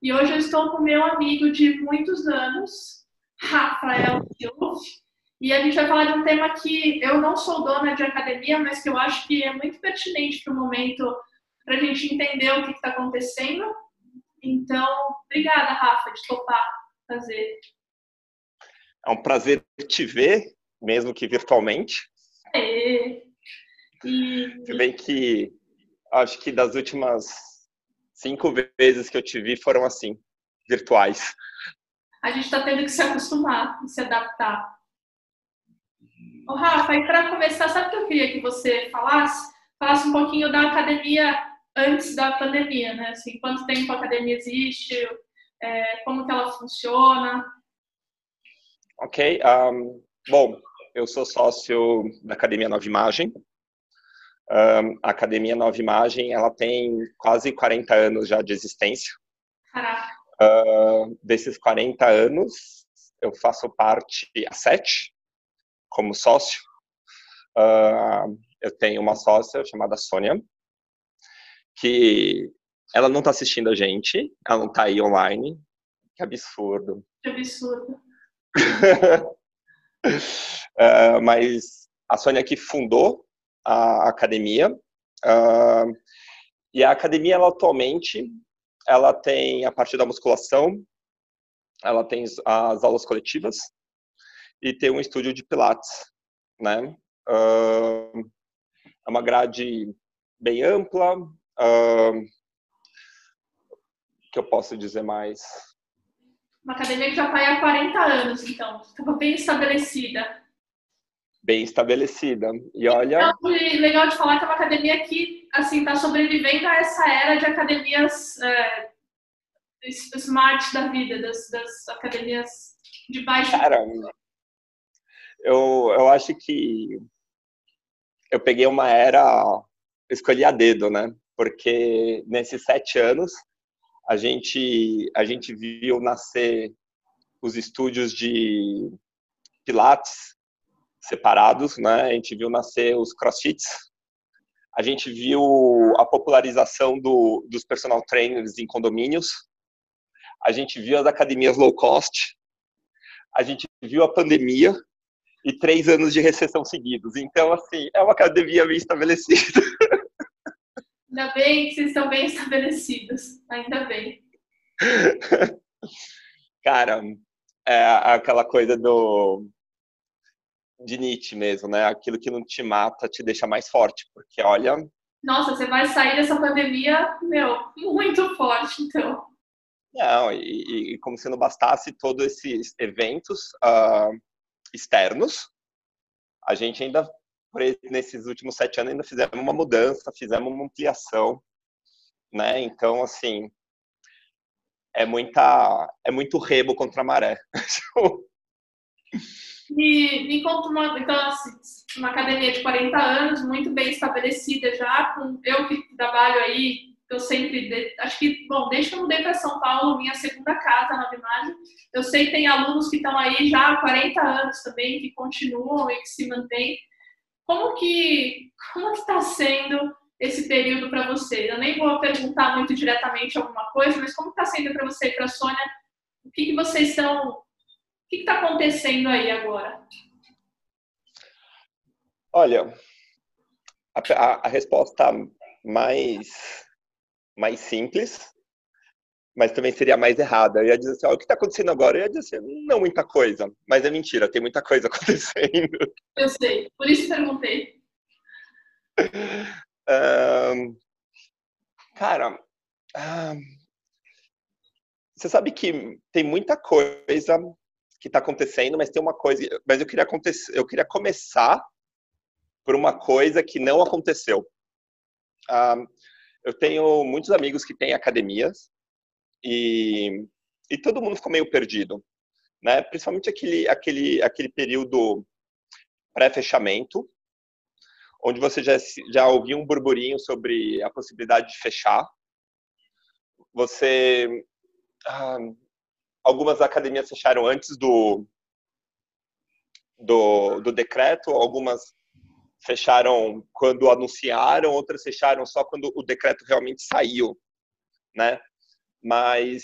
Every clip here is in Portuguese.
E hoje eu estou com meu amigo de muitos anos, Rafael Silva, e a gente vai falar de um tema que eu não sou dona de academia, mas que eu acho que é muito pertinente para o momento, para a gente entender o que está acontecendo. Então, obrigada, Rafa, de topar fazer. É um prazer te ver, mesmo que virtualmente. É. E... Se bem que acho que das últimas cinco vezes que eu te vi foram assim, virtuais. A gente está tendo que se acostumar e se adaptar. Ô, Rafa, e para começar, sabe o que eu queria que você falasse? Falasse um pouquinho da academia antes da pandemia, né? Assim, quanto tempo a academia existe, é, como que ela funciona. Ok. Um, bom, eu sou sócio da Academia Nova Imagem. Um, a Academia Nova Imagem, ela tem quase 40 anos já de existência. Caraca. Uh, desses 40 anos, eu faço parte há sete como sócio. Uh, eu tenho uma sócia chamada Sônia, que ela não está assistindo a gente, ela não está aí online. Que absurdo. Que absurdo. uh, mas a Sônia que fundou a academia. Uh, e a academia, ela atualmente, ela tem a parte da musculação, ela tem as aulas coletivas, e ter um estúdio de pilates, né? Uh, é uma grade bem ampla. Uh, que eu posso dizer mais? Uma academia que já está há 40 anos, então. Estava bem estabelecida. Bem estabelecida. E olha... Legal de falar que é uma academia que, assim, está sobrevivendo a essa era de academias é, smart da vida, das, das academias de baixo... Caramba eu, eu acho que eu peguei uma era, escolhi a dedo, né? Porque nesses sete anos a gente a gente viu nascer os estúdios de pilates separados, né? A gente viu nascer os crossfits. A gente viu a popularização do, dos personal trainers em condomínios. A gente viu as academias low cost. A gente viu a pandemia e três anos de recessão seguidos. Então, assim, é uma academia bem estabelecida. Ainda bem que vocês estão bem estabelecidos. Ainda bem. Cara, é aquela coisa do de Nietzsche mesmo, né? Aquilo que não te mata te deixa mais forte, porque olha. Nossa, você vai sair dessa pandemia, meu, muito forte, então. Não, e, e como se não bastasse todos esses eventos, uh, externos. A gente ainda, nesses últimos sete anos, ainda fizemos uma mudança, fizemos uma ampliação, né? Então, assim, é muita, é muito rebo contra a maré. me, me conta uma, então, assim, uma academia de 40 anos, muito bem estabelecida já, com eu que trabalho aí eu sempre, acho que, bom, desde que eu mudei para São Paulo, minha segunda casa na Imagem, eu sei que tem alunos que estão aí já há 40 anos também, que continuam e que se mantêm. Como que como está sendo esse período para você? Eu nem vou perguntar muito diretamente alguma coisa, mas como está sendo para você e para a Sônia? O que, que vocês estão... O que está acontecendo aí agora? Olha, a, a, a resposta mais mais simples, mas também seria mais errada. Eu ia dizer assim, o que está acontecendo agora? Eu ia dizer assim, não muita coisa, mas é mentira, tem muita coisa acontecendo. Eu sei, por isso perguntei. Um, cara, um, você sabe que tem muita coisa que está acontecendo, mas tem uma coisa, mas eu queria acontecer, eu queria começar por uma coisa que não aconteceu. Um, eu tenho muitos amigos que têm academias e, e todo mundo ficou meio perdido, né? Principalmente aquele, aquele, aquele período pré-fechamento, onde você já, já ouviu um burburinho sobre a possibilidade de fechar. Você. Ah, algumas academias fecharam antes do, do, do decreto, algumas fecharam quando anunciaram, outras fecharam só quando o decreto realmente saiu, né? Mas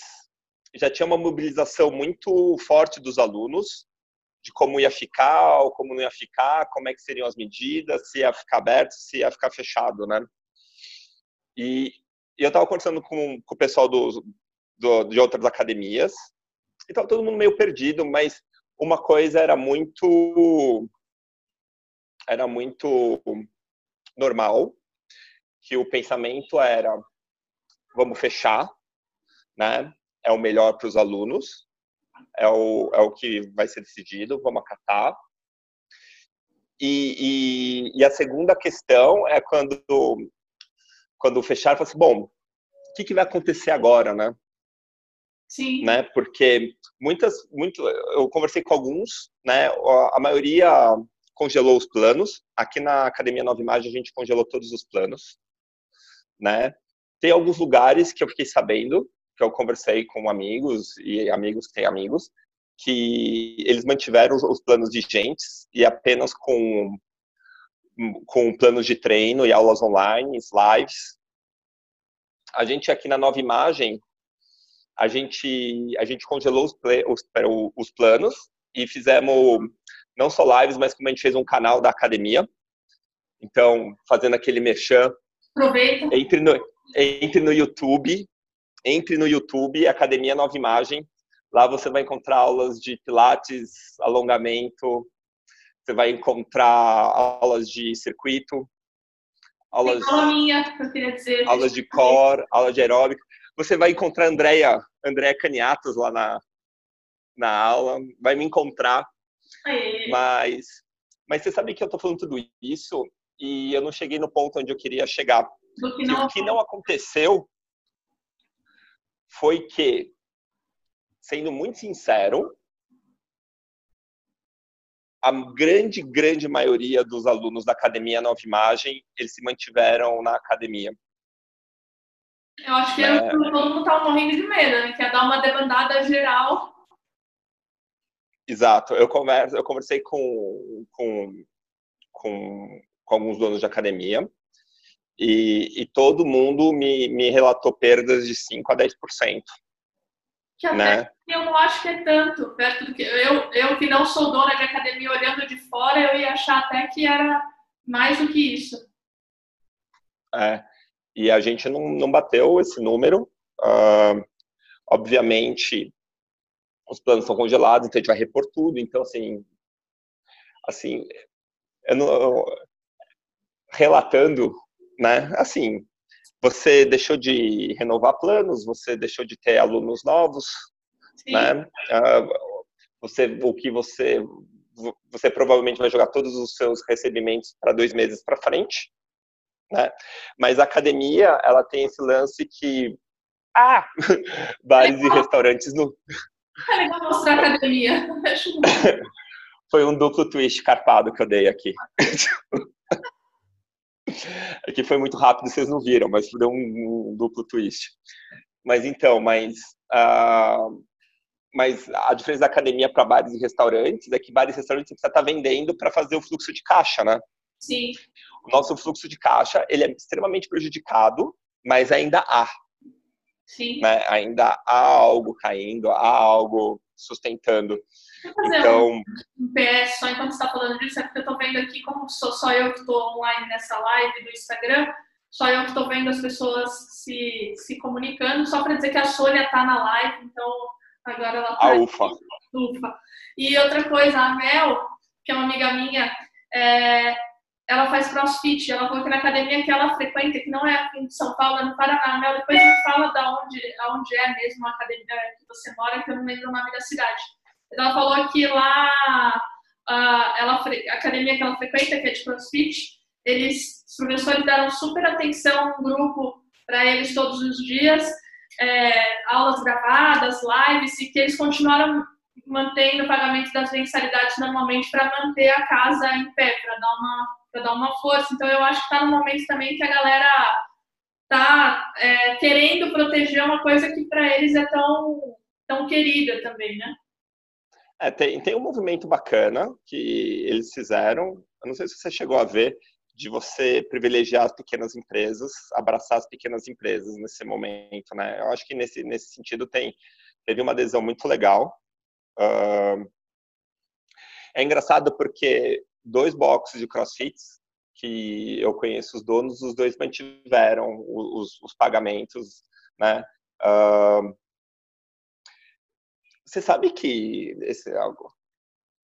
já tinha uma mobilização muito forte dos alunos de como ia ficar, ou como não ia ficar, como é que seriam as medidas, se ia ficar aberto, se ia ficar fechado, né? E, e eu estava conversando com, com o pessoal do, do, de outras academias, e estava todo mundo meio perdido, mas uma coisa era muito era muito normal, que o pensamento era vamos fechar, né? É o melhor para os alunos, é o, é o que vai ser decidido, vamos acatar. E, e, e a segunda questão é quando quando fecharam, falou assim, bom, o que, que vai acontecer agora, né? Sim. Né? Porque muitas, muito, eu conversei com alguns, né? A maioria congelou os planos. Aqui na Academia Nova Imagem a gente congelou todos os planos, né? Tem alguns lugares que eu fiquei sabendo, que eu conversei com amigos e amigos que têm amigos, que eles mantiveram os planos vigentes e apenas com com planos de treino e aulas online, lives. A gente aqui na Nova Imagem, a gente a gente congelou os, os, os planos e fizemos não só lives, mas como a gente fez um canal da academia. Então, fazendo aquele merchan. Aproveita. Entre no, entre no YouTube, entre no YouTube, Academia Nova Imagem. Lá você vai encontrar aulas de pilates, alongamento, você vai encontrar aulas de circuito, aulas, minha, eu queria dizer. aulas de core, aula de aeróbica. Você vai encontrar a Andrea, Andrea Caniatos lá na, na aula, vai me encontrar. Aê. Mas, mas você sabe que eu estou falando tudo isso e eu não cheguei no ponto onde eu queria chegar. Que não... o que não aconteceu foi que, sendo muito sincero, a grande, grande maioria dos alunos da Academia Nova Imagem, eles se mantiveram na academia. Eu acho que é. todo mundo estava morrendo de medo, né? Que ia dar uma demandada geral Exato. Eu, converso, eu conversei com, com, com, com alguns donos de academia e, e todo mundo me, me relatou perdas de 5% a 10%. Que até né? eu não acho que é tanto, perto do que. Eu, eu que não sou dona de academia olhando de fora, eu ia achar até que era mais do que isso. É. E a gente não, não bateu esse número. Uh, obviamente, os planos são congelados, então a gente vai repor tudo. Então, assim, assim, eu não, eu, relatando, né? Assim, você deixou de renovar planos, você deixou de ter alunos novos, Sim. né? Uh, você, o que você, você provavelmente vai jogar todos os seus recebimentos para dois meses para frente, né? Mas a academia, ela tem esse lance que, ah, bares e restaurantes no é legal mostrar a academia. Foi um duplo twist carpado que eu dei aqui. Aqui é foi muito rápido, vocês não viram, mas deu um, um duplo twist. Mas então, mas, uh, mas a diferença da academia para bares e restaurantes é que bares e restaurantes você precisa estar tá vendendo para fazer o fluxo de caixa, né? Sim. O nosso fluxo de caixa ele é extremamente prejudicado, mas ainda há. Sim. Né? Ainda há algo caindo, há algo sustentando. Então, um, um PS só enquanto está falando disso, é porque eu estou vendo aqui, como sou só eu que estou online nessa live do Instagram, só eu que estou vendo as pessoas se, se comunicando, só para dizer que a Sônia está na live, então agora ela está. Ufa. ufa. E outra coisa, a Mel, que é uma amiga minha, é, ela faz crossfit, ela falou que na academia que ela frequenta, que não é aqui em São Paulo, é no Paraná. Mel, depois me fala da onde, aonde é mesmo a academia que você mora, que eu não lembro o nome da cidade. Ela falou que lá, a, ela, a academia que ela frequenta, que é de crossfit, eles, os professores deram super atenção, um grupo para eles todos os dias, é, aulas gravadas, lives, e que eles continuaram mantendo o pagamento das mensalidades normalmente para manter a casa em pé, para dar uma para dar uma força. Então eu acho que está no momento também que a galera tá é, querendo proteger uma coisa que para eles é tão tão querida também, né? É, tem, tem um movimento bacana que eles fizeram. Eu não sei se você chegou a ver de você privilegiar as pequenas empresas, abraçar as pequenas empresas nesse momento, né? Eu acho que nesse nesse sentido tem teve uma adesão muito legal. Uh, é engraçado porque dois boxes de CrossFit que eu conheço os donos, os dois mantiveram os, os pagamentos, né? Uh, você sabe que esse algo.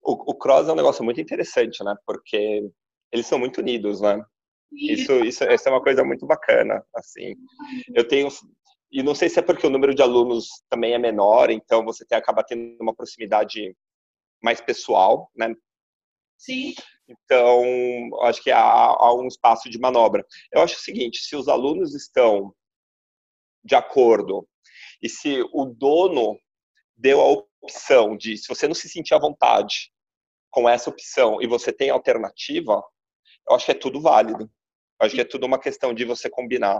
O, o cross é um negócio muito interessante, né? Porque eles são muito unidos, né? Isso, isso, isso é uma coisa muito bacana, assim. Eu tenho e não sei se é porque o número de alunos também é menor, então você tem, acaba tendo uma proximidade mais pessoal, né? Sim. Então, acho que há, há um espaço de manobra. Eu acho o seguinte: se os alunos estão de acordo e se o dono deu a opção de, se você não se sentir à vontade com essa opção e você tem alternativa, eu acho que é tudo válido. Eu acho que é tudo uma questão de você combinar.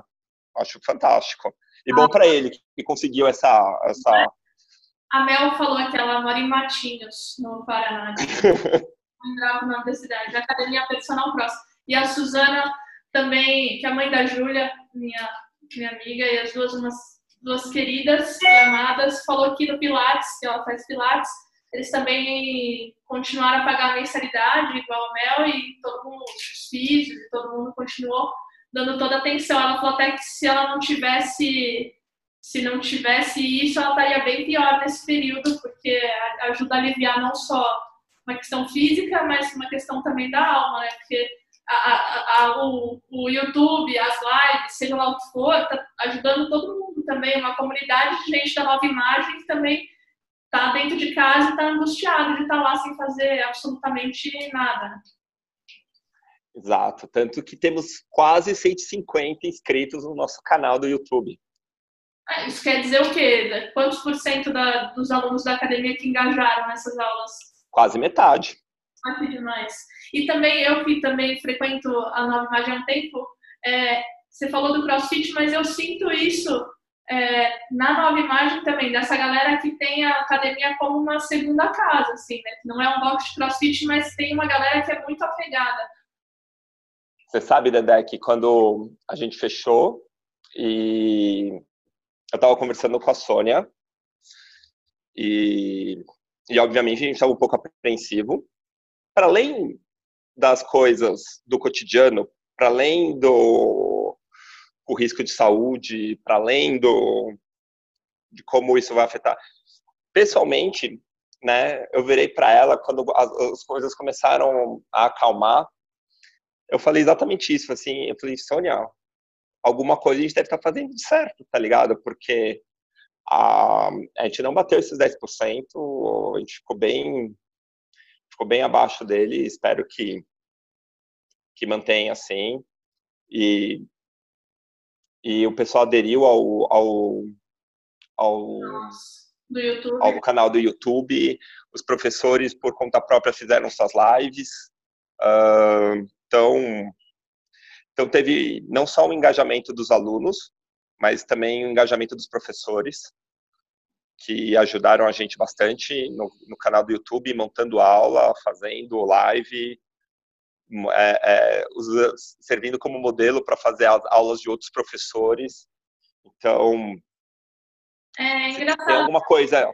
Eu acho fantástico. E bom ah, para ele que conseguiu essa, essa. A Mel falou que ela mora em Matinhos, no Paraná. lembrava o nome da cidade, Academia Personal Cross. E a Suzana também, que é a mãe da Júlia, minha, minha amiga, e as duas, umas duas queridas e amadas, falou que no Pilates, que ela faz Pilates, eles também continuaram a pagar a mensalidade, igual a Mel, e todo mundo, os físicos, todo mundo continuou dando toda a atenção. Ela falou até que se ela não tivesse se não tivesse isso, ela estaria bem pior nesse período, porque ajuda a aliviar não só uma questão física, mas uma questão também da alma, né? Porque a, a, a, o, o, YouTube, as lives, seja lá o que for, tá ajudando todo mundo também, uma comunidade de gente da nova imagem que também tá dentro de casa e tá angustiado de estar tá lá sem fazer absolutamente nada. Exato, tanto que temos quase 150 inscritos no nosso canal do YouTube. É, isso quer dizer o quê? Quantos por cento da, dos alunos da academia que engajaram nessas aulas? Quase metade. Ah, que demais. E também, eu que também frequento a Nova Imagem há um tempo, é, você falou do CrossFit, mas eu sinto isso é, na Nova Imagem também, dessa galera que tem a academia como uma segunda casa, assim, né? Não é um box de CrossFit, mas tem uma galera que é muito apegada. Você sabe, Dedé, que quando a gente fechou e eu estava conversando com a Sônia e e obviamente a gente estava um pouco apreensivo. Para além das coisas do cotidiano, para além do risco de saúde, para além do de como isso vai afetar. Pessoalmente, né, eu virei para ela quando as, as, coisas começaram a acalmar. Eu falei exatamente isso, assim, eu falei, Sônia, alguma coisa a gente deve estar tá fazendo de certo, tá ligado? Porque a, a gente não bateu esses 10%, a gente ficou bem, ficou bem abaixo dele, espero que, que mantenha assim. E, e o pessoal aderiu ao, ao, ao, ao canal do YouTube. Os professores, por conta própria, fizeram suas lives. Uh, então, então, teve não só o engajamento dos alunos, mas também o engajamento dos professores que ajudaram a gente bastante no, no canal do YouTube, montando aula, fazendo live, é, é, servindo como modelo para fazer aulas de outros professores. Então, é engraçado. Tem alguma coisa.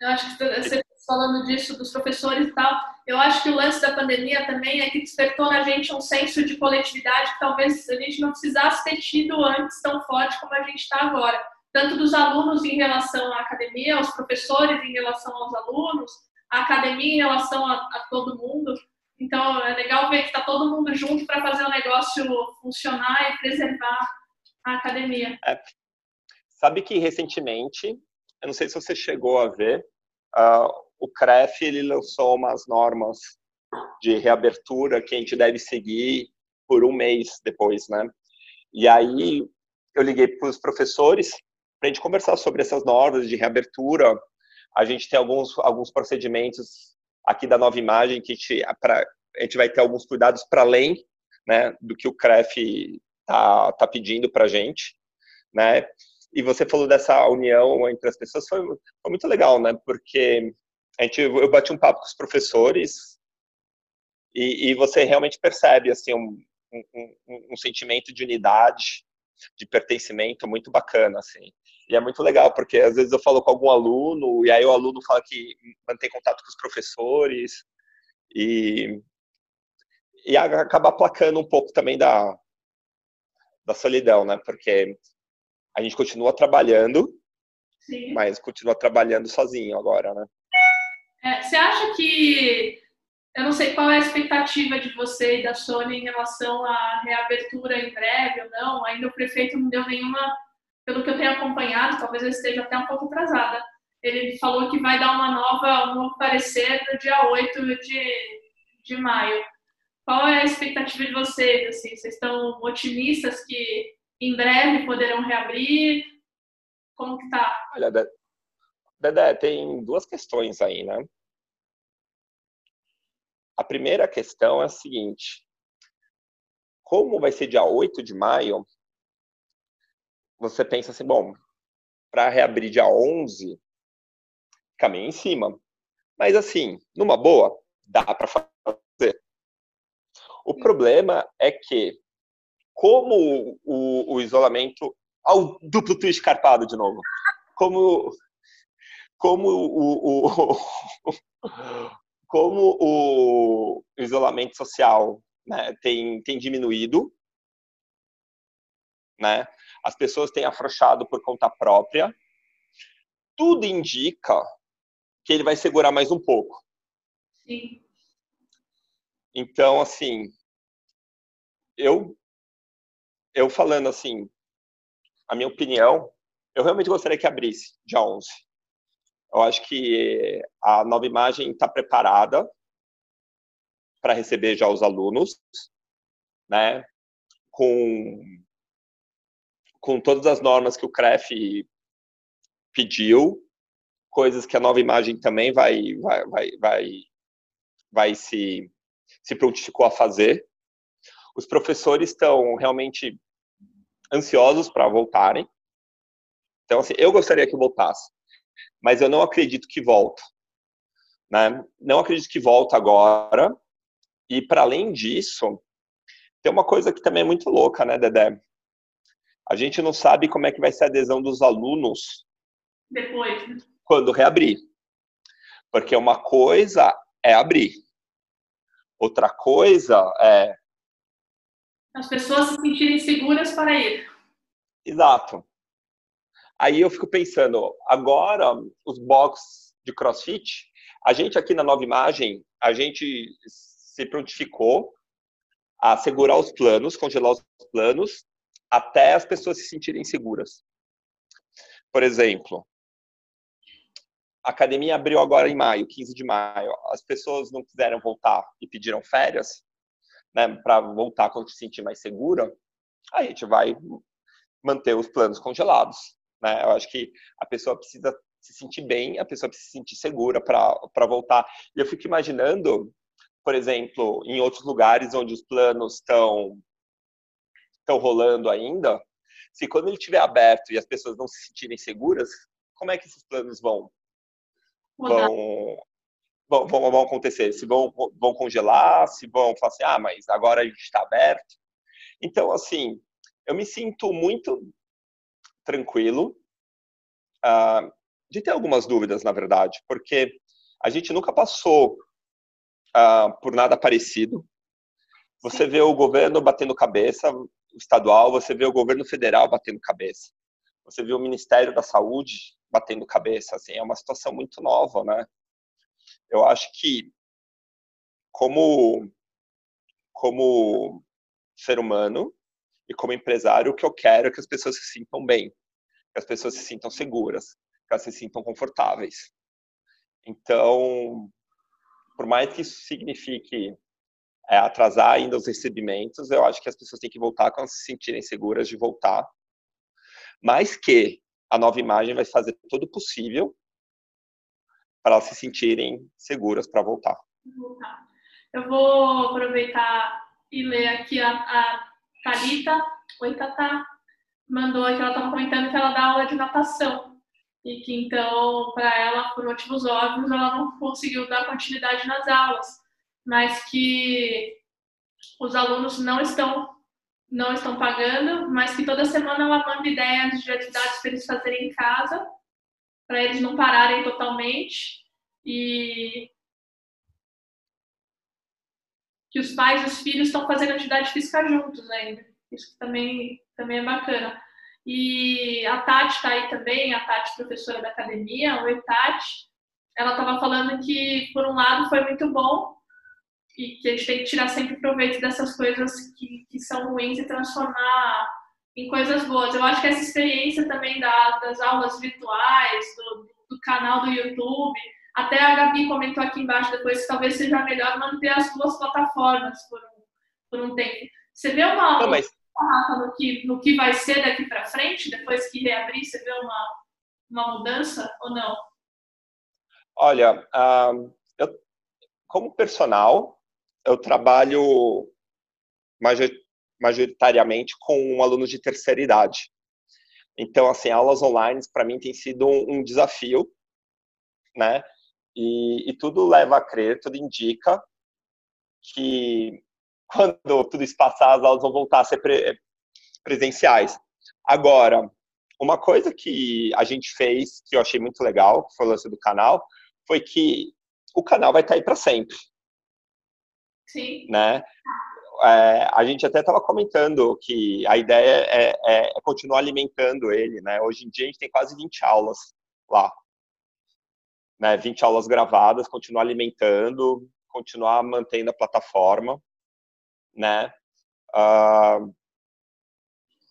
Eu acho que você falando disso dos professores e tal, eu acho que o lance da pandemia também é que despertou na gente um senso de coletividade que talvez a gente não precisasse ter tido antes tão forte como a gente está agora tanto dos alunos em relação à academia, os professores em relação aos alunos, a academia em relação a, a todo mundo. Então, é legal ver que está todo mundo junto para fazer o negócio funcionar e preservar a academia. É. Sabe que recentemente, eu não sei se você chegou a ver, uh, o CREF ele lançou umas normas de reabertura que a gente deve seguir por um mês depois, né? E aí eu liguei para os professores para a gente conversar sobre essas normas de reabertura. A gente tem alguns, alguns procedimentos aqui da nova imagem que a gente, pra, a gente vai ter alguns cuidados para além né, do que o CREF está tá pedindo para a gente. Né? E você falou dessa união entre as pessoas, foi, foi muito legal, né? porque a gente, eu bati um papo com os professores e, e você realmente percebe assim, um, um, um, um sentimento de unidade de pertencimento muito bacana, assim. E é muito legal, porque às vezes eu falo com algum aluno, e aí o aluno fala que mantém contato com os professores, e, e acaba aplacando um pouco também da, da solidão, né? Porque a gente continua trabalhando, Sim. mas continua trabalhando sozinho agora, né? É, você acha que eu não sei qual é a expectativa de você e da Sônia em relação à reabertura em breve ou não. Ainda o prefeito não deu nenhuma, pelo que eu tenho acompanhado, talvez eu esteja até um pouco atrasada. Ele falou que vai dar uma nova, um novo parecer no dia 8 de, de maio. Qual é a expectativa de vocês? Assim, vocês estão otimistas que em breve poderão reabrir? Como que tá? Olha, Dedé, tem duas questões aí, né? A primeira questão é a seguinte: como vai ser dia 8 de maio, você pensa assim, bom, para reabrir dia 11, caminho em cima. Mas assim, numa boa, dá para fazer. O problema é que, como o, o isolamento. Ao duplo twist carpado de novo. Como, como o, o, como o isolamento social né, tem, tem diminuído, né, as pessoas têm afrouxado por conta própria, tudo indica que ele vai segurar mais um pouco. Sim. Então, assim, eu, eu falando assim, a minha opinião, eu realmente gostaria que abrisse dia 11. Eu acho que a nova imagem está preparada para receber já os alunos, né? Com, com todas as normas que o CREF pediu, coisas que a nova imagem também vai, vai, vai, vai, vai se, se prontificou a fazer. Os professores estão realmente ansiosos para voltarem. Então, assim, eu gostaria que voltasse mas eu não acredito que volta. Né? Não acredito que volta agora. E para além disso, tem uma coisa que também é muito louca, né, Dedé? A gente não sabe como é que vai ser a adesão dos alunos depois, né? quando reabrir. Porque uma coisa é abrir. Outra coisa é as pessoas se sentirem seguras para ir. Exato. Aí eu fico pensando, agora os box de CrossFit, a gente aqui na Nova Imagem, a gente se prontificou a segurar os planos, congelar os planos, até as pessoas se sentirem seguras. Por exemplo, a academia abriu agora em maio, 15 de maio. As pessoas não quiseram voltar e pediram férias, né, para voltar quando se sentir mais segura. A gente vai manter os planos congelados. Né? Eu acho que a pessoa precisa se sentir bem, a pessoa precisa se sentir segura para voltar. E eu fico imaginando, por exemplo, em outros lugares onde os planos estão estão rolando ainda, se quando ele estiver aberto e as pessoas não se sentirem seguras, como é que esses planos vão vão vão, vão, vão acontecer? Se vão vão congelar, se vão falar assim, ah, mas agora a gente está aberto. Então, assim, eu me sinto muito tranquilo, uh, de ter algumas dúvidas, na verdade, porque a gente nunca passou uh, por nada parecido. Você vê o governo batendo cabeça estadual, você vê o governo federal batendo cabeça, você vê o Ministério da Saúde batendo cabeça, assim, é uma situação muito nova, né? Eu acho que como como ser humano, e como empresário, o que eu quero é que as pessoas se sintam bem, que as pessoas se sintam seguras, que elas se sintam confortáveis. Então, por mais que isso signifique é, atrasar ainda os recebimentos, eu acho que as pessoas têm que voltar quando se sentirem seguras de voltar. Mas que a nova imagem vai fazer todo o possível para elas se sentirem seguras para voltar. Eu vou aproveitar e ler aqui a, a Thalita, oi Tata, mandou que ela estava comentando que ela dá aula de natação e que então, para ela, por motivos óbvios, ela não conseguiu dar continuidade nas aulas, mas que os alunos não estão não estão pagando, mas que toda semana ela manda ideias de atividades para eles fazerem em casa, para eles não pararem totalmente e que os pais e os filhos estão fazendo atividade física juntos ainda. Isso também, também é bacana. E a Tati está aí também, a Tati, professora da academia, oi Tati. Ela estava falando que, por um lado, foi muito bom e que a gente tem que tirar sempre proveito dessas coisas que, que são ruins e transformar em coisas boas. Eu acho que essa experiência também da, das aulas virtuais, do, do canal do YouTube, até a Gabi comentou aqui embaixo depois que talvez seja melhor manter as duas plataformas por um, por um tempo. Você vê uma, Não, mas... no, que, no que vai ser daqui para frente, depois que reabrir, você vê uma, uma mudança ou não? Olha, uh, eu, como personal, eu trabalho majoritariamente com alunos de terceira idade. Então, assim, aulas online para mim tem sido um, um desafio, né? E, e, tudo leva a crer, tudo indica que quando tudo isso passar, as aulas vão voltar a ser pre presenciais. Agora, uma coisa que a gente fez, que eu achei muito legal, que foi o lance do canal, foi que o canal vai estar aí para sempre. Sim. Né? É, a gente até estava comentando que a ideia é, é, é, continuar alimentando ele, né? Hoje em dia a gente tem quase 20 aulas lá, né? 20 aulas gravadas, continuar alimentando, continuar mantendo a plataforma, né? Uh,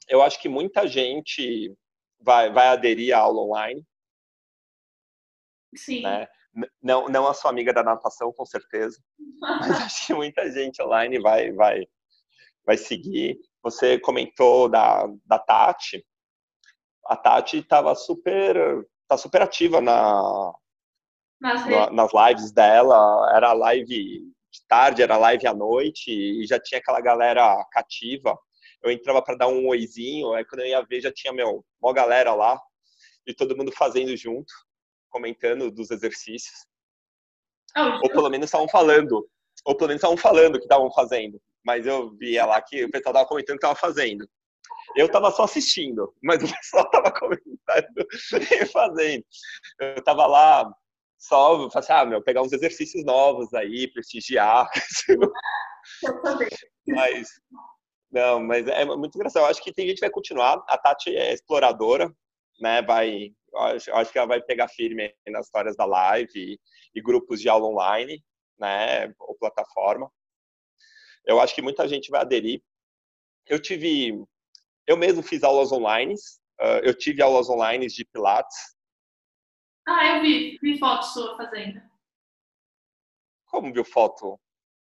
eu acho que muita gente vai, vai aderir à aula online. Sim. Né? Não, não a sua amiga da natação, com certeza. Mas acho que muita gente online vai, vai, vai seguir. Você comentou da, da Tati. A Tati estava super, tá super ativa na, nas, na, nas lives dela. Era live de tarde, era live à noite e já tinha aquela galera cativa. Eu entrava para dar um oizinho, aí quando eu ia ver já tinha meu, uma galera lá e todo mundo fazendo junto comentando dos exercícios. Oh, ou pelo menos estavam falando. Ou pelo menos estavam falando que estavam fazendo. Mas eu via lá que o pessoal estava comentando que estava fazendo. Eu estava só assistindo, mas o pessoal estava comentando e fazendo. Eu estava lá só, assim, ah, meu, pegar uns exercícios novos aí, prestigiar. mas, não, mas é muito engraçado. Eu acho que tem gente que vai continuar. A Tati é exploradora, né? Vai, acho, acho que ela vai pegar firme nas histórias da live e, e, grupos de aula online, né, ou plataforma. Eu acho que muita gente vai aderir. Eu tive, eu mesmo fiz aulas online, uh, eu tive aulas online de Pilates. Ah, eu vi, vi foto sua fazendo. Como viu foto?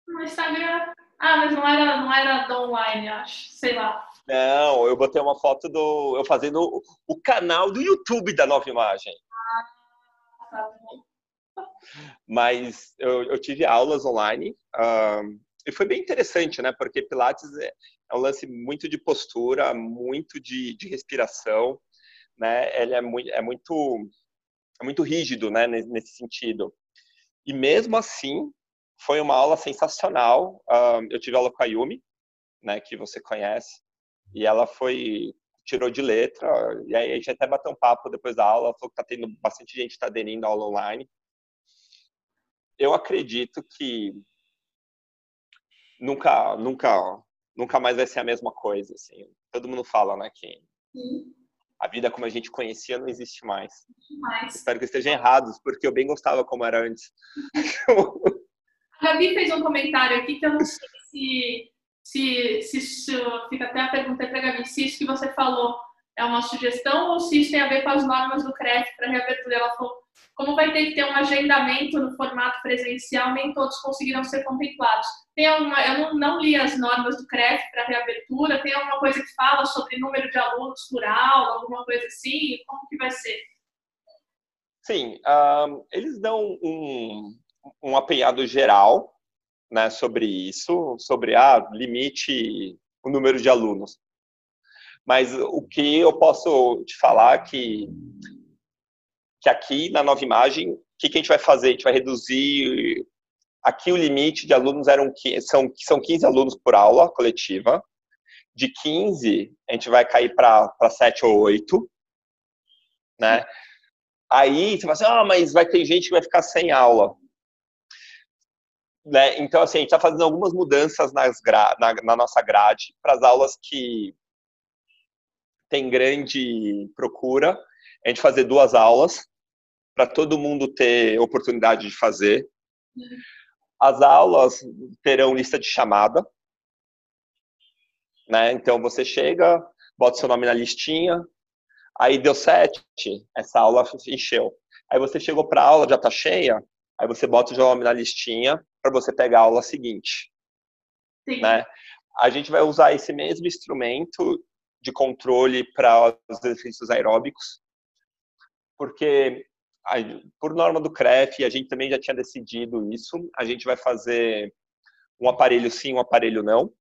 No Instagram. Ah, mas não era, não era do online, acho. Sei lá. Não, eu botei uma foto do. Eu fazendo o, canal do YouTube da Nova Imagem. Ah, tá. Mas eu, eu tive aulas online um, e foi bem interessante, né? Porque Pilates é, é um lance muito de postura, muito de, de respiração, né? Ele é muito, é muito, é muito rígido, né? Nesse sentido. E mesmo assim, foi uma aula sensacional. Um, eu tive aula com a Yumi, né? Que você conhece e ela foi tirou de letra, e aí a gente até bateu um papo depois da aula, falou que tá tendo bastante gente tá aderindo à aula online. Eu acredito que nunca, nunca, nunca mais vai ser a mesma coisa, assim. Todo mundo fala, né, que Sim. a vida como a gente conhecia não existe mais. mais. Espero que estejam errados, porque eu bem gostava como era antes. a Gabi fez um comentário aqui que eu não sei se se, se isso, fica até a pergunta para a se isso que você falou é uma sugestão ou se isso tem a ver com as normas do CREF para reabertura. Ela falou, como vai ter que ter um agendamento no formato presencial, nem todos conseguiram ser contemplados. Tem alguma, eu não, não li as normas do CREF para reabertura, tem alguma coisa que fala sobre número de alunos por aula, alguma coisa assim? Como que vai ser? Sim, eles dão um, um apanhado geral né, sobre isso, sobre a ah, limite o número de alunos. Mas o que eu posso te falar que que aqui na nova imagem, o que, que a gente vai fazer? A gente vai reduzir aqui o limite de alunos eram são são 15 alunos por aula coletiva. de 15, a gente vai cair para 7 ou 8, né? Aí você fala assim, ah, mas vai ter gente que vai ficar sem aula. Né? Então, assim, a gente está fazendo algumas mudanças nas na, na nossa grade para as aulas que tem grande procura. A gente fazer duas aulas para todo mundo ter oportunidade de fazer. As aulas terão lista de chamada. Né? Então, você chega, bota seu nome na listinha, aí deu sete, essa aula encheu. Aí você chegou para a aula, já está cheia, aí você bota o seu nome na listinha para você pegar a aula seguinte. Sim. Né? A gente vai usar esse mesmo instrumento de controle para os exercícios aeróbicos, porque por norma do CREF, a gente também já tinha decidido isso, a gente vai fazer um aparelho sim, um aparelho não.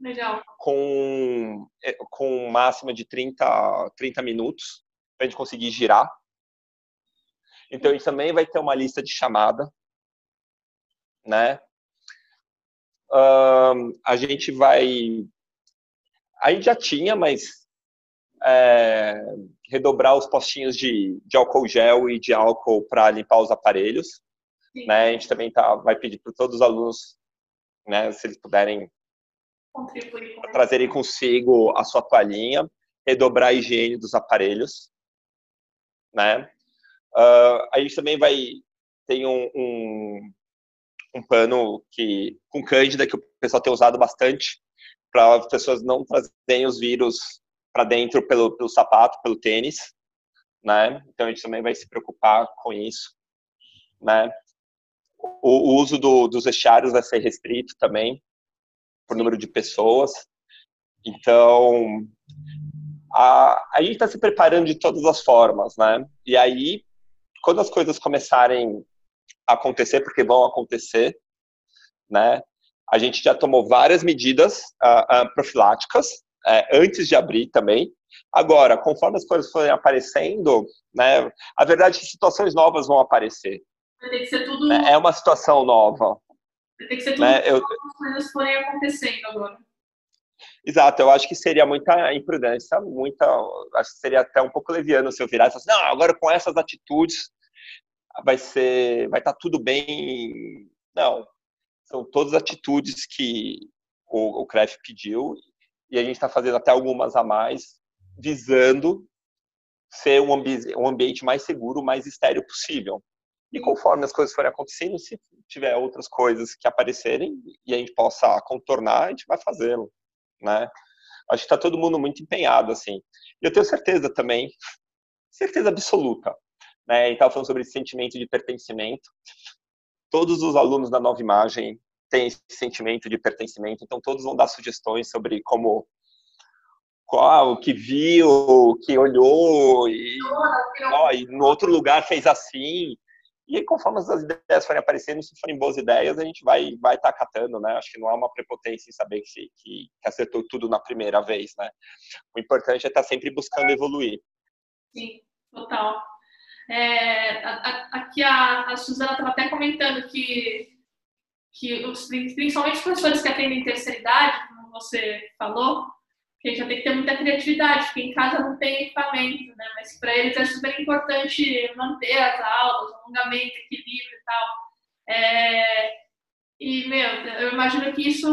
Legal. Com, é, com máxima de 30, 30 minutos, para a gente conseguir girar. Então, a gente também vai ter uma lista de chamada, né? Um, a gente vai... A gente já tinha, mas é, redobrar os postinhos de, de álcool gel e de álcool para limpar os aparelhos. Né? A gente também tá, vai pedir para todos os alunos, né, se eles puderem trazerem consigo a sua toalhinha, redobrar a higiene dos aparelhos. Né? Uh, a gente também vai ter um, um, um pano que, com cândida que o pessoal tem usado bastante para as pessoas não trazerem os vírus para dentro pelo, pelo sapato, pelo tênis, né? Então a gente também vai se preocupar com isso, né? O, o uso do, dos vestiários vai ser restrito também por número de pessoas. Então a, a gente está se preparando de todas as formas, né? E aí quando as coisas começarem a acontecer, porque vão acontecer, né? A gente já tomou várias medidas uh, uh, profiláticas, é, antes de abrir também. Agora, conforme as coisas forem aparecendo, né, a verdade é que situações novas vão aparecer. Vai ter que ser tudo. É, é uma situação nova. Vai ter que ser tudo né, eu... as coisas forem acontecendo agora. Exato, eu acho que seria muita imprudência, muita, acho que seria até um pouco leviano se eu virasse assim, não, agora com essas atitudes vai ser, vai estar tá tudo bem. Não, são todas atitudes que o, o CREF pediu e a gente está fazendo até algumas a mais, visando ser um, ambi um ambiente mais seguro, mais estéreo possível. E conforme as coisas forem acontecendo, se tiver outras coisas que aparecerem e a gente possa contornar, a gente vai fazê-lo, né? Acho que está todo mundo muito empenhado, assim. E eu tenho certeza também, certeza absoluta, né? E estava falando sobre esse sentimento de pertencimento. Todos os alunos da Nova Imagem tem esse sentimento de pertencimento, então todos vão dar sugestões sobre como qual o que viu, o que olhou e, ó, e no outro lugar fez assim. E conforme as ideias forem aparecendo, se forem boas ideias, a gente vai vai estar tá catando, né? Acho que não há uma prepotência em saber que, que, que acertou tudo na primeira vez, né? O importante é estar tá sempre buscando evoluir. Sim, total. É, aqui a, a Suzana estava até comentando que que os, principalmente os professores que atendem terceira idade, como você falou, que já tem que ter muita criatividade, porque em casa não tem equipamento, né? Mas para eles é super importante manter as aulas, alongamento, equilíbrio e tal. É... E, meu, eu imagino que isso,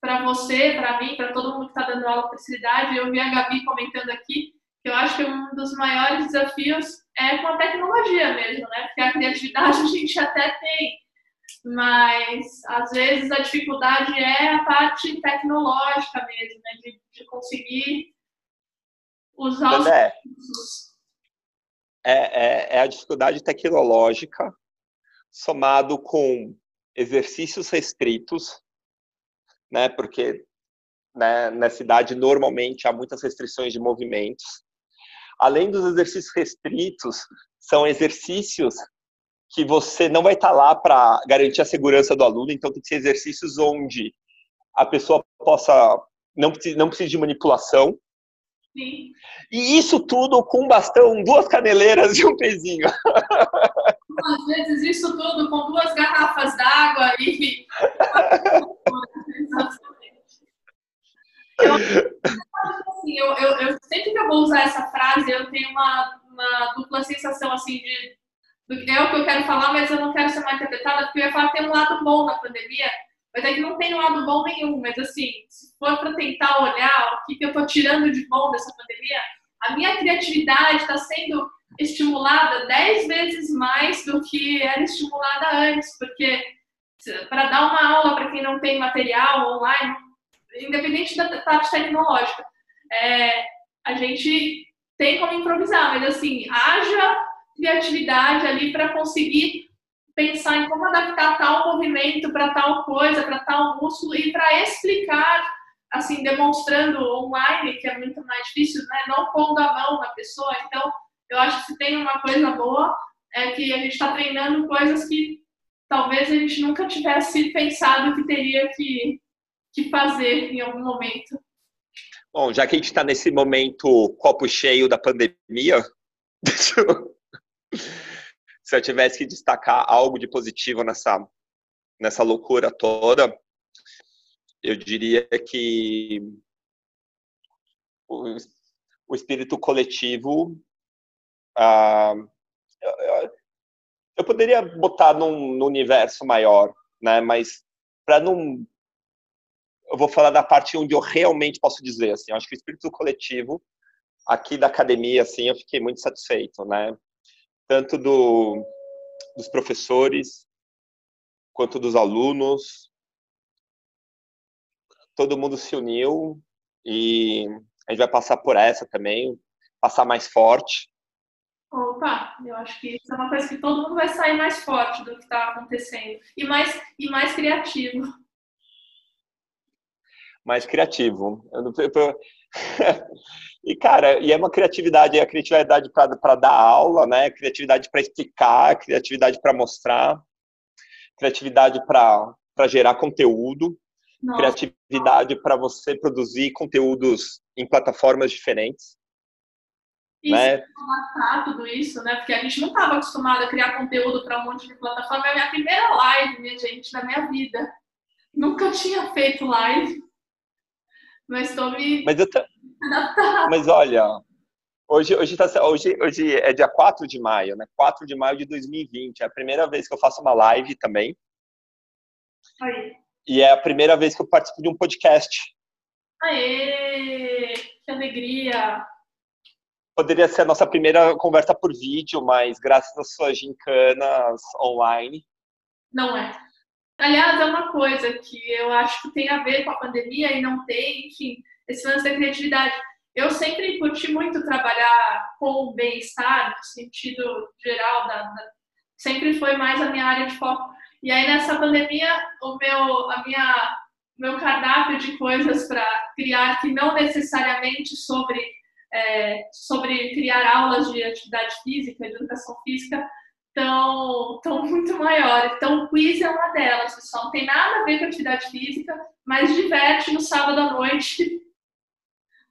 para você, para mim, para todo mundo que está dando aula terceira idade, eu vi a Gabi comentando aqui, que eu acho que um dos maiores desafios é com a tecnologia mesmo, né? Porque a criatividade a gente até tem, mas às vezes a dificuldade é a parte tecnológica mesmo, né? de, de conseguir usar os recursos. É, é, é a dificuldade tecnológica somado com exercícios restritos, né? Porque né, na cidade normalmente há muitas restrições de movimentos. Além dos exercícios restritos, são exercícios que você não vai estar lá para garantir a segurança do aluno, então tem que ser exercícios onde a pessoa possa não precisa, não precisa de manipulação. Sim. E isso tudo com um bastão, duas caneleiras e um pezinho. Às vezes isso tudo com duas garrafas d'água e Eu, assim, eu, eu, eu, sempre que eu vou usar essa frase, eu tenho uma, uma dupla sensação assim de é o que eu quero falar, mas eu não quero ser mal interpretada, porque eu ia falar que tem um lado bom na pandemia, mas é que não tem um lado bom nenhum. Mas assim, se for para tentar olhar o que, que eu estou tirando de bom dessa pandemia, a minha criatividade está sendo estimulada dez vezes mais do que era estimulada antes, porque para dar uma aula para quem não tem material online, independente da parte tecnológica, é, a gente tem como improvisar, mas assim, haja criatividade ali para conseguir pensar em como adaptar tal movimento para tal coisa, para tal músculo e para explicar, assim, demonstrando online, que é muito mais difícil, né? Não pondo a mão na pessoa. Então, eu acho que se tem uma coisa boa é que a gente está treinando coisas que talvez a gente nunca tivesse pensado que teria que, que fazer em algum momento. Bom, já que a gente está nesse momento copo cheio da pandemia, se eu tivesse que destacar algo de positivo nessa, nessa loucura toda, eu diria que o, o espírito coletivo. Ah, eu, eu, poderia botar num, num universo maior, né? mas para não. Eu vou falar da parte onde eu realmente posso dizer. Assim, acho que o espírito coletivo aqui da academia, assim, eu fiquei muito satisfeito, né? tanto do, dos professores quanto dos alunos. Todo mundo se uniu e a gente vai passar por essa também, passar mais forte. Opa, eu acho que isso é uma coisa que todo mundo vai sair mais forte do que está acontecendo e mais e mais criativo. Mais criativo. Eu, E, cara, e é uma criatividade, é a criatividade para dar aula, né? Criatividade para explicar, criatividade para mostrar, criatividade para gerar conteúdo, Nossa. criatividade para você produzir conteúdos em plataformas diferentes. Isso, né? tudo isso, né? Porque a gente não estava acostumado a criar conteúdo para um monte de plataforma. É a minha primeira live, minha gente, na minha vida. Nunca tinha feito live. Mas estou me. Mas eu, mas olha, hoje, hoje, tá, hoje, hoje é dia 4 de maio, né? 4 de maio de 2020. É a primeira vez que eu faço uma live também. Aí. E é a primeira vez que eu participo de um podcast. Aê! Que alegria! Poderia ser a nossa primeira conversa por vídeo, mas graças às suas gincanas online. Não é. Aliás, é uma coisa que eu acho que tem a ver com a pandemia e não tem, enfim, esse lance da criatividade. Eu sempre curti muito trabalhar com o bem-estar, no sentido geral, da, da, sempre foi mais a minha área de foco. E aí, nessa pandemia, o meu, a minha, meu cardápio de coisas para criar, que não necessariamente sobre, é, sobre criar aulas de atividade física, de educação física, estão tão muito maiores. Então, o quiz é uma delas, pessoal. Não tem nada a ver com atividade física, mas diverte no sábado à noite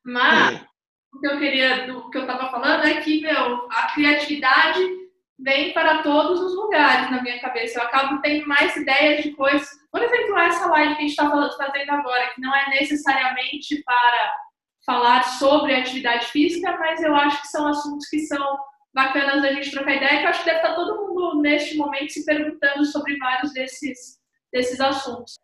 mas é. o que eu queria, do que eu estava falando é que, meu, a criatividade vem para todos os lugares na minha cabeça. Eu acabo tendo mais ideias de coisas. Por exemplo, essa live que a gente está fazendo agora, que não é necessariamente para falar sobre atividade física, mas eu acho que são assuntos que são bacanas da gente trocar ideia, que eu acho que deve estar todo mundo neste momento se perguntando sobre vários desses, desses assuntos.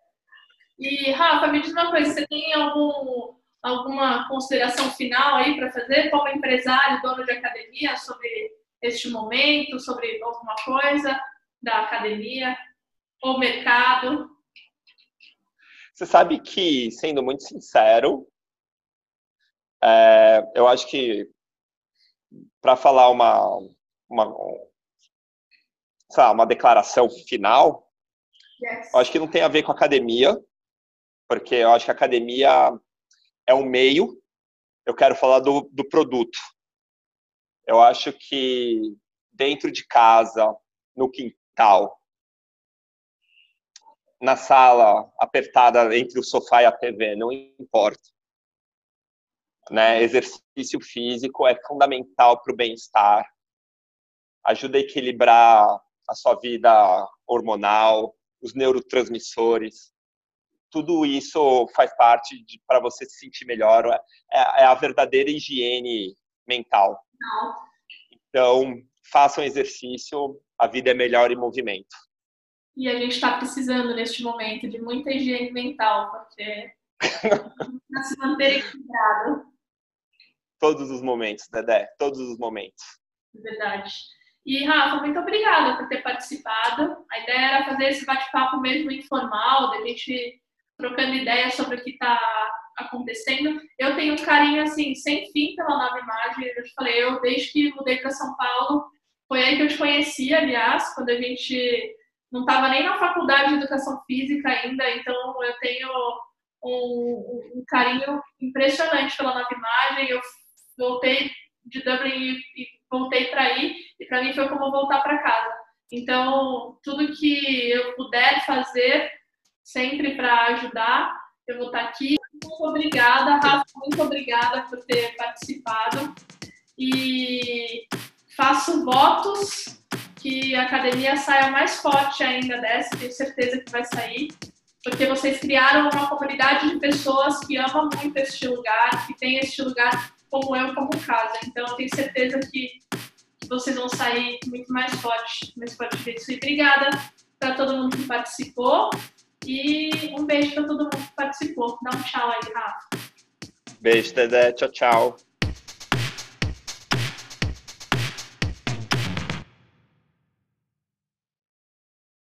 E, Rafa, me diz uma coisa, você tem algum alguma consideração final aí para fazer como empresário, dono de academia, sobre este momento, sobre alguma coisa da academia ou mercado? Você sabe que, sendo muito sincero, é, eu acho que para falar uma, uma, uma declaração final, eu acho que não tem a ver com academia, porque eu acho que academia é um meio, eu quero falar do, do produto. Eu acho que dentro de casa, no quintal, na sala apertada entre o sofá e a TV, não importa. Né? Exercício físico é fundamental para o bem-estar, ajuda a equilibrar a sua vida hormonal, os neurotransmissores, tudo isso faz parte para você se sentir melhor. É, é, a verdadeira higiene mental. Então, façam exercício, a vida é melhor em movimento. E a gente está precisando neste momento de muita higiene mental, porque para se manter equilibrado. Todos os momentos, Dedé, todos os momentos. Verdade. E, Rafa, muito obrigada por ter participado. A ideia era fazer esse bate-papo mesmo informal, da gente trocando ideias sobre o que está acontecendo. Eu tenho um carinho, assim, sem fim pela nova imagem. Eu te falei, eu desde que mudei para São Paulo, foi aí que eu te conheci, aliás, quando a gente não estava nem na faculdade de educação física ainda, então eu tenho um, um carinho impressionante pela nova imagem. Eu voltei de Dublin e, voltei para aí, e para mim foi como voltar para casa. Então, tudo que eu puder fazer, sempre para ajudar, eu vou estar tá aqui. Muito obrigada, Rafa, muito obrigada por ter participado. E faço votos que a academia saia mais forte ainda dessa, tenho certeza que vai sair, porque vocês criaram uma comunidade de pessoas que amam muito este lugar, que tem este lugar como eu, como casa. Então, eu tenho certeza que, vocês vão sair muito mais forte, mais forte disso. E obrigada para todo mundo que participou. E um beijo para todo mundo que participou. Dá um tchau aí, Rafa. Beijo, Dedé. Tchau, tchau.